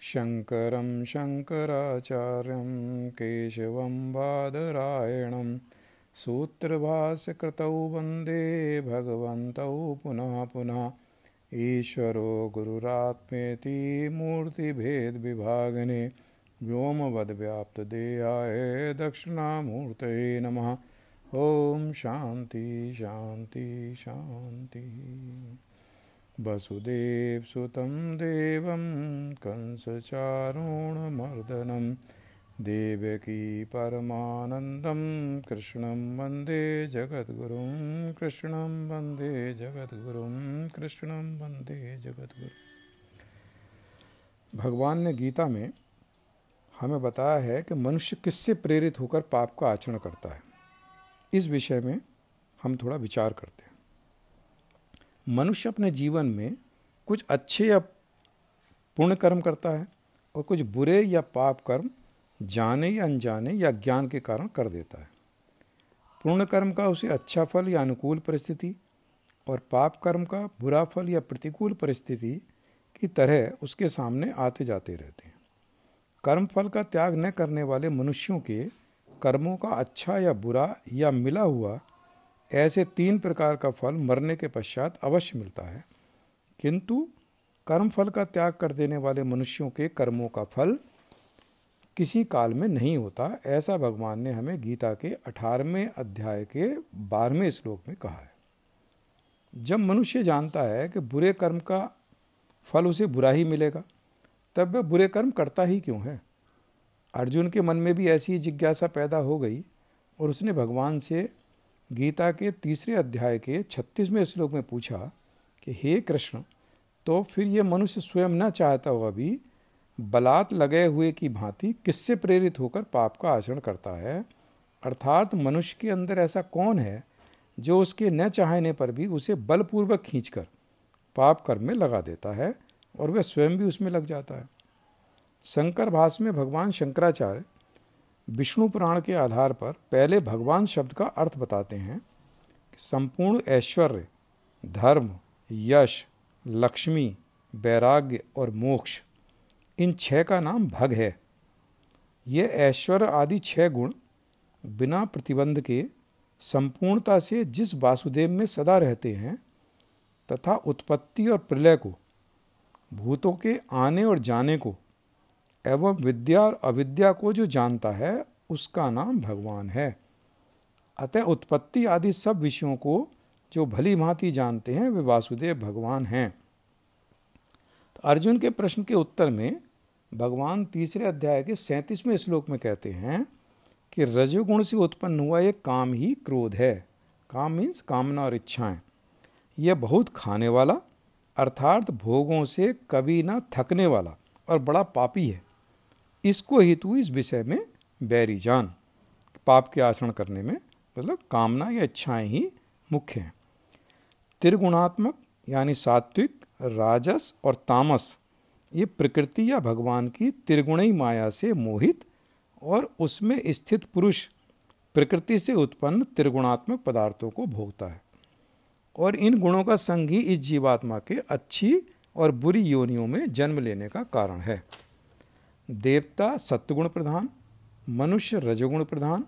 शङ्करं शङ्कराचार्यं केशवं बादरायणं सूत्रभास्यकृतौ वंदे भगवन्तौ पुनः पुनः। ईश्वरो गुरुरात्मेति मूर्तिभेदविभागिने व्योमवद्व्याप्तदेहाय दक्षिणामूर्तये नमः। ॐ शान्ति शान्ति शान्तिः वसुदेवसुतं देवं, कंसचारुणमर्दनं। देवकी परमानन्दं, कृष्णं वंदे जगद्गुरुं, कृष्णं वंदे जगद्गुरुं, कृष्णं वंदे जगद्गुरु। भगवान ने गीता में हमें बताया है कि मनुष्य किससे प्रेरित होकर पाप का आचरण करता है? इस विषय में हम थोड़ा विचार करते हैं। मनुष्य अपने जीवन में कुछ अच्छे या पुण्य कर्म करता है और कुछ बुरे या पाप कर्म जाने या अनजाने या ज्ञान के कारण कर देता है। पूर्ण कर्म का उसे अच्छा फल या अनुकूल परिस्थिति और पाप कर्म का बुरा फल या प्रतिकूल परिस्थिति की तरह उसके सामने आते जाते रहते हैं। कर्म फल का त्याग न करने वाले मनुष्यों के कर्मों का अच्छा या बुरा या मिला हुआ, ऐसे तीन प्रकार का फल मरने के पश्चात अवश्य मिलता है। किंतु कर्म फल का त्याग कर देने वाले मनुष्यों के कर्मों का फल किसी काल में नहीं होता, ऐसा भगवान ने हमें गीता के अठारहवें अध्याय के बारहवें श्लोक में कहा है। जब मनुष्य जानता है कि बुरे कर्म का फल उसे बुरा ही मिलेगा, तब वह बुरे कर्म करता ही क्यों है? अर्जुन के मन में भी ऐसी जिज्ञासा पैदा हो गई और उसने भगवान से गीता के तीसरे अध्याय के छत्तीसवें श्लोक में पूछा कि, हे कृष्ण तो फिर ये मनुष्य स्वयं न चाहता हुआ भी बलात् लगे हुए की भांति किससे प्रेरित होकर पाप का आचरण करता है? अर्थात मनुष्य के अंदर ऐसा कौन है जो उसके न चाहने पर भी उसे बलपूर्वक खींचकर पाप कर्म में लगा देता है और वह स्वयं भी उसमें लग जाता है? शंकर भाष में भगवान शंकराचार्य विष्णु पुराण के आधार पर पहले भगवान शब्द का अर्थ बताते हैं कि संपूर्ण ऐश्वर्य, धर्म, यश, लक्ष्मी, वैराग्य और मोक्ष, इन छह का नाम भग है। ये ऐश्वर्य आदि छह गुण बिना प्रतिबंध के संपूर्णता से जिस वासुदेव में सदा रहते हैं, तथा उत्पत्ति और प्रलय को, भूतों के आने और जाने को एवं विद्या और अविद्या को जो जानता है, उसका नाम भगवान है। अतः उत्पत्ति आदि सब विषयों को जो भली भांति जानते हैं, वे वासुदेव भगवान हैं। तो अर्जुन के प्रश्न के उत्तर में भगवान तीसरे अध्याय के सैंतीसवें श्लोक में कहते हैं कि रजोगुण से उत्पन्न हुआ एक काम ही क्रोध है। काम मीन्स कामना और इच्छाएँ। यह बहुत खाने वाला, अर्थात भोगों से कभी ना थकने वाला और बड़ा पापी है। इसको हेतु इस विषय में बैरी जान, पाप के आचरण करने में मतलब कामना या इच्छाएँ ही मुख्य हैं। त्रिगुणात्मक यानी सात्विक, राजस और तामस, ये प्रकृति या भगवान की त्रिगुणी माया से मोहित और उसमें स्थित पुरुष प्रकृति से उत्पन्न त्रिगुणात्मक पदार्थों को भोगता है। और इन गुणों का संग ही इस जीवात्मा के अच्छी और बुरी योनियों में जन्म लेने का कारण है। देवता, सत्वगुण प्रधान, मनुष्य, रजगुण प्रधान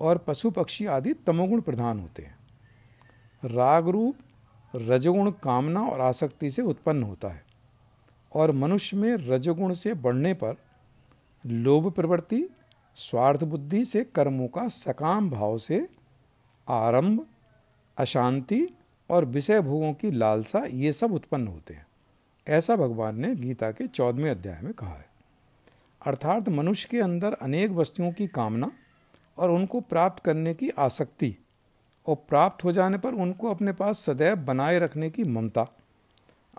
और पशु पक्षी आदि तमोगुण प्रधान होते हैं। राग रूप रजोगुण कामना और आसक्ति से उत्पन्न होता है और मनुष्य में रजगुण से बढ़ने पर लोभ प्रवृत्ति, स्वार्थ बुद्धि से कर्मों का सकाम भाव से आरंभ, अशांति और विषय भोगों की लालसा ये सब उत्पन्न होते हैं। ऐसा भगवान ने गीता के चौदहवें अध्याय में कहा है। अर्थात मनुष्य के अंदर अनेक वस्तुओं की कामना और उनको प्राप्त करने की आसक्ति और प्राप्त हो जाने पर उनको अपने पास सदैव बनाए रखने की ममता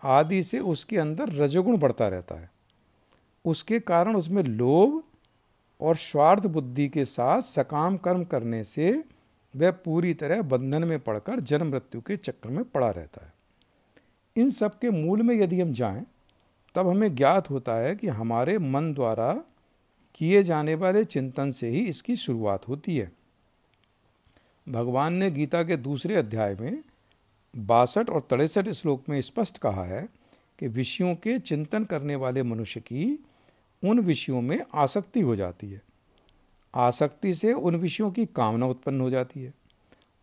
आदि से उसके अंदर रजोगुण बढ़ता रहता है। उसके कारण उसमें लोभ और स्वार्थ बुद्धि के साथ सकाम कर्म करने से वह पूरी तरह बंधन में पड़कर जन्म मृत्यु के चक्कर में पड़ा रहता है। इन सब के मूल में यदि हम जाएँ तब हमें ज्ञात होता है कि हमारे मन द्वारा किए जाने वाले चिंतन से ही इसकी शुरुआत होती है। भगवान ने गीता के दूसरे अध्याय में बासठ और तिरसठ श्लोक में स्पष्ट कहा है कि विषयों के चिंतन करने वाले मनुष्य की उन विषयों में आसक्ति हो जाती है। आसक्ति से उन विषयों की कामना उत्पन्न हो जाती है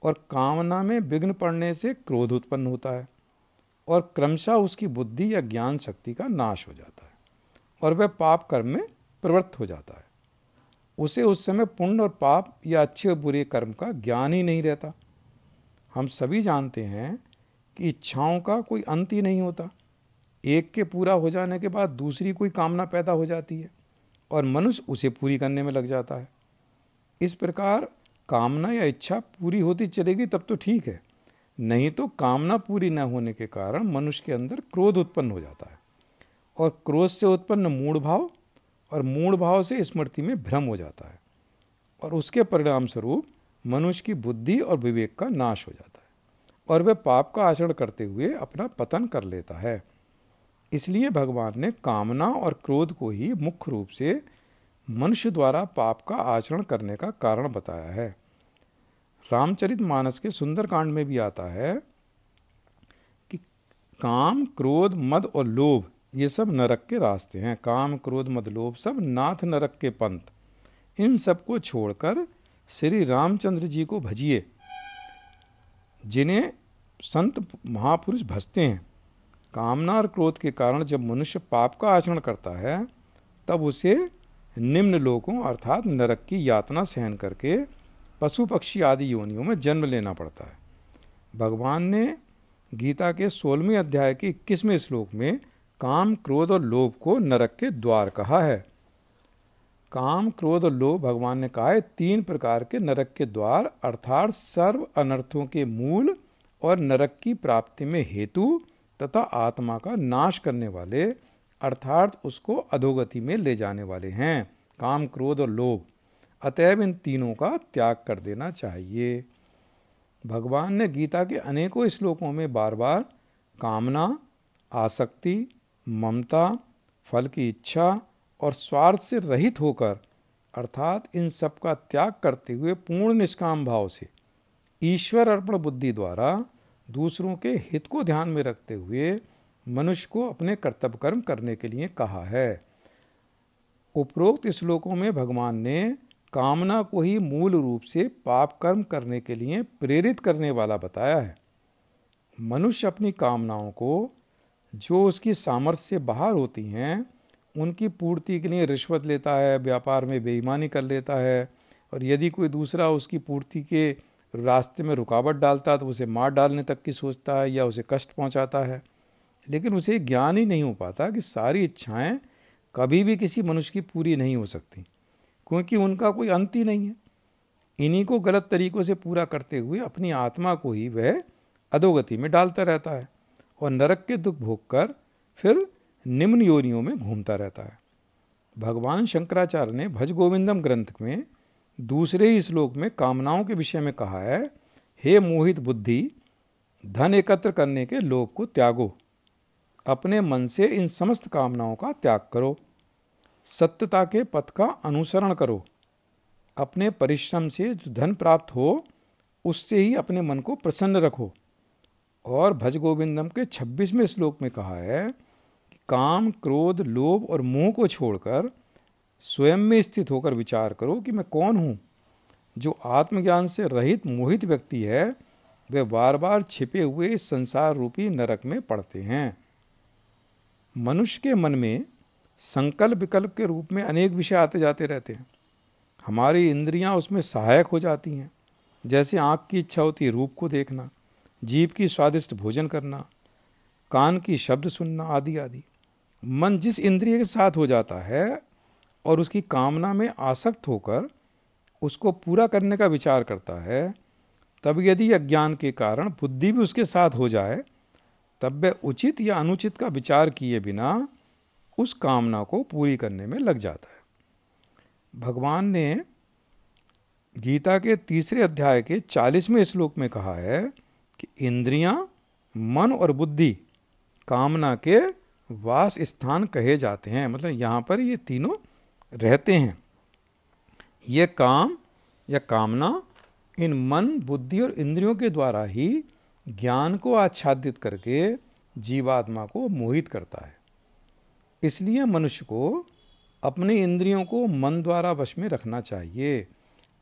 और कामना में विघ्न पड़ने से क्रोध उत्पन्न होता है। और क्रमशः उसकी बुद्धि या ज्ञान शक्ति का नाश हो जाता है और वह पाप कर्म में प्रवृत्त हो जाता है। उसे उस समय पुण्य और पाप या अच्छे और बुरे कर्म का ज्ञान ही नहीं रहता। हम सभी जानते हैं कि इच्छाओं का कोई अंत ही नहीं होता। एक के पूरा हो जाने के बाद दूसरी कोई कामना पैदा हो जाती है और मनुष्य उसे पूरी करने में लग जाता है। इस प्रकार कामना या इच्छा पूरी होती चलेगी तब तो ठीक है। नहीं तो कामना पूरी न होने के कारण मनुष्य के अंदर क्रोध उत्पन्न हो जाता है। और क्रोध से उत्पन्न मूड भाव और मूड भाव से स्मृति में भ्रम हो जाता है। और उसके परिणाम स्वरूप मनुष्य की बुद्धि और विवेक का नाश हो जाता है। और वह पाप का आचरण करते हुए अपना पतन कर लेता है। इसलिए भगवान ने कामना और क्रोध को ही मुख्य रूप से मनुष्य द्वारा पाप का आचरण करने का कारण बताया है। रामचरित मानस के सुंदरकांड में भी आता है कि काम, क्रोध, मद और लोभ, ये सब नरक के रास्ते हैं। काम, क्रोध, मद, लोभ सब नाथ नरक के पंथ। इन सबको छोड़कर श्री रामचंद्र जी को भजिए, जिन्हें संत महापुरुष भजते हैं। कामना और क्रोध के कारण जब मनुष्य पाप का आचरण करता है, तब उसे निम्न लोकों अर्थात नरक की यातना सहन करके पशु पक्षी आदि योनियों में जन्म लेना पड़ता है। भगवान ने गीता के सोलहवें अध्याय के इक्कीसवें श्लोक में काम, क्रोध और लोभ को नरक के द्वार कहा है। काम, क्रोध और लोभ भगवान ने कहा है, तीन प्रकार के नरक के द्वार, अर्थात सर्व अनर्थों के मूल और नरक की प्राप्ति में हेतु तथा आत्मा का नाश करने वाले, अर्थात उसको अधोगति में ले जाने वाले हैं। काम, क्रोध और लोभ। अतएव इन तीनों का त्याग कर देना चाहिए। भगवान ने गीता के अनेकों श्लोकों में बार बार कामना, आसक्ति, ममता, फल की इच्छा और स्वार्थ से रहित होकर, अर्थात इन सब का त्याग करते हुए पूर्ण निष्काम भाव से, ईश्वर अर्पण बुद्धि द्वारा दूसरों के हित को ध्यान में रखते हुए मनुष्य को अपने कर्तव्य कर्म करने के लिए कहा है। उपरोक्त श्लोकों में भगवान ने कामना को ही मूल रूप से पाप कर्म करने के लिए प्रेरित करने वाला बताया है। मनुष्य अपनी कामनाओं को, जो उसकी सामर्थ्य से बाहर होती हैं, उनकी पूर्ति के लिए रिश्वत लेता है, व्यापार में बेईमानी कर लेता है, और यदि कोई दूसरा उसकी पूर्ति के रास्ते में रुकावट डालता है तो उसे मार डालने तक की सोचता है या उसे कष्ट पहुंचाता है। लेकिन उसे ज्ञान ही नहीं हो पाता कि सारी इच्छाएँ कभी भी किसी मनुष्य की पूरी नहीं हो सकती। क्योंकि उनका कोई अंत ही नहीं है। इन्हीं को गलत तरीकों से पूरा करते हुए अपनी आत्मा को ही वह अधोगति में डालता रहता है और नरक के दुख भोग कर फिर निम्न योनियों में घूमता रहता है। भगवान शंकराचार्य ने भज गोविंदम ग्रंथ में दूसरे ही श्लोक में कामनाओं के विषय में कहा है, हे मोहित बुद्धि, धन एकत्र करने के लोभ को त्यागो। अपने मन से इन समस्त कामनाओं का त्याग करो। सत्यता के पथ का अनुसरण करो। अपने परिश्रम से जो धन प्राप्त हो, उससे ही अपने मन को प्रसन्न रखो। और भज गोविंदम के छब्बीसवें श्लोक में कहा है कि काम, क्रोध, लोभ और मोह को छोड़कर स्वयं में स्थित होकर विचार करो कि मैं कौन हूँ। जो आत्मज्ञान से रहित मोहित व्यक्ति है, वे बार बार छिपे हुए संसार रूपी नरक में पड़ते हैं। मनुष्य के मन में संकल्प विकल्प के रूप में अनेक विषय आते जाते रहते हैं। हमारी इंद्रियाँ उसमें सहायक हो जाती हैं। जैसे आँख की इच्छा होती है, रूप को देखना जीव की स्वादिष्ट भोजन करना, कान की शब्द सुनना आदि आदि। मन जिस इंद्रिय के साथ हो जाता है और उसकी कामना में आसक्त होकर उसको पूरा करने का विचार करता है, तब यदि अज्ञान के कारण बुद्धि भी उसके साथ हो जाए, तब वह उचित या अनुचित का विचार किए बिना उस कामना को पूरी करने में लग जाता है। भगवान ने गीता के तीसरे अध्याय के चालीसवें श्लोक में कहा है कि इंद्रियाँ, मन और बुद्धि कामना के वास स्थान कहे जाते हैं। मतलब यहाँ पर ये तीनों रहते हैं। ये काम या कामना इन मन बुद्धि और इंद्रियों के द्वारा ही ज्ञान को आच्छादित करके जीवात्मा को मोहित करता है। इसलिए मनुष्य को अपने इंद्रियों को मन द्वारा वश में रखना चाहिए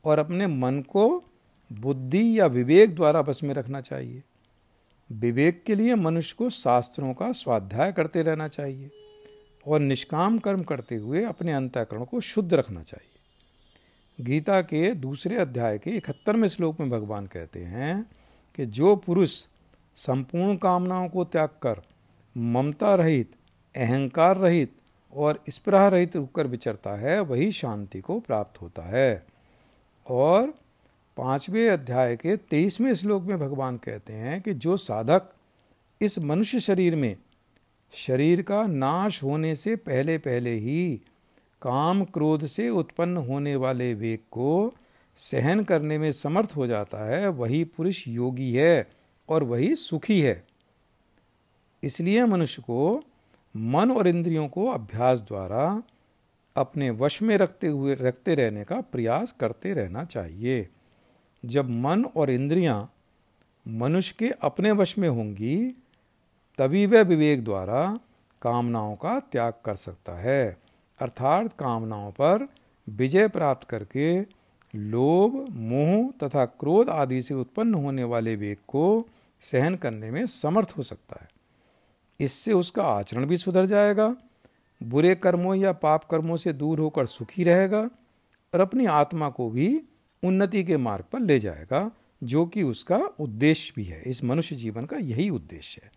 और अपने मन को बुद्धि या विवेक द्वारा वश में रखना चाहिए। विवेक के लिए मनुष्य को शास्त्रों का स्वाध्याय करते रहना चाहिए और निष्काम कर्म करते हुए अपने अंतःकरण को शुद्ध रखना चाहिए। गीता के दूसरे अध्याय के इकहत्तरवें श्लोक में भगवान कहते हैं कि जो पुरुष संपूर्ण कामनाओं को त्याग कर ममता रहित अहंकार रहित और स्प्रह रहित रुककर विचरता है, वही शांति को प्राप्त होता है। और पाँचवें अध्याय के तेईसवें श्लोक में भगवान कहते हैं कि जो साधक इस मनुष्य शरीर में, शरीर का नाश होने से पहले पहले ही काम क्रोध से उत्पन्न होने वाले वेग को सहन करने में समर्थ हो जाता है, वही पुरुष योगी है और वही सुखी है। इसलिए मनुष्य को मन और इंद्रियों को अभ्यास द्वारा अपने वश में रखते हुए, रखते रहने का प्रयास करते रहना चाहिए। जब मन और इंद्रियाँ मनुष्य के अपने वश में होंगी, तभी वह विवेक द्वारा कामनाओं का त्याग कर सकता है। अर्थात कामनाओं पर विजय प्राप्त करके लोभ, मोह तथा क्रोध आदि से उत्पन्न होने वाले वेग को सहन करने में समर्थ हो सकता है। इससे उसका आचरण भी सुधर जाएगा, बुरे कर्मों या पाप कर्मों से दूर होकर सुखी रहेगा और अपनी आत्मा को भी उन्नति के मार्ग पर ले जाएगा, जो कि उसका उद्देश्य भी है। इस मनुष्य जीवन का यही उद्देश्य है।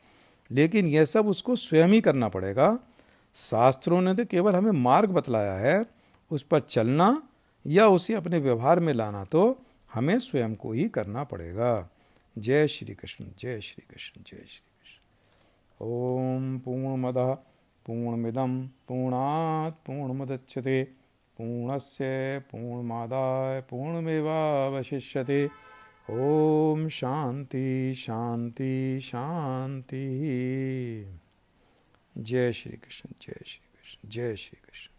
लेकिन यह सब उसको स्वयं ही करना पड़ेगा। शास्त्रों ने तो केवल हमें मार्ग बतलाया है, उस पर चलना या उसे अपने व्यवहार में लाना तो हमें स्वयं को ही करना पड़ेगा। जय श्री कृष्ण, जय श्री कृष्ण, जय श्री कृष्ण पूर्णमदः पूर्णमद पूर्णात् पूर्णमुदच्यते पूर्णस्य पूर्णमादाय पूर्णमेवावशिष्यते। ॐ शान्ति शांति शांति जय श्री कृष्ण जय श्री कृष्ण जय श्री कृष्ण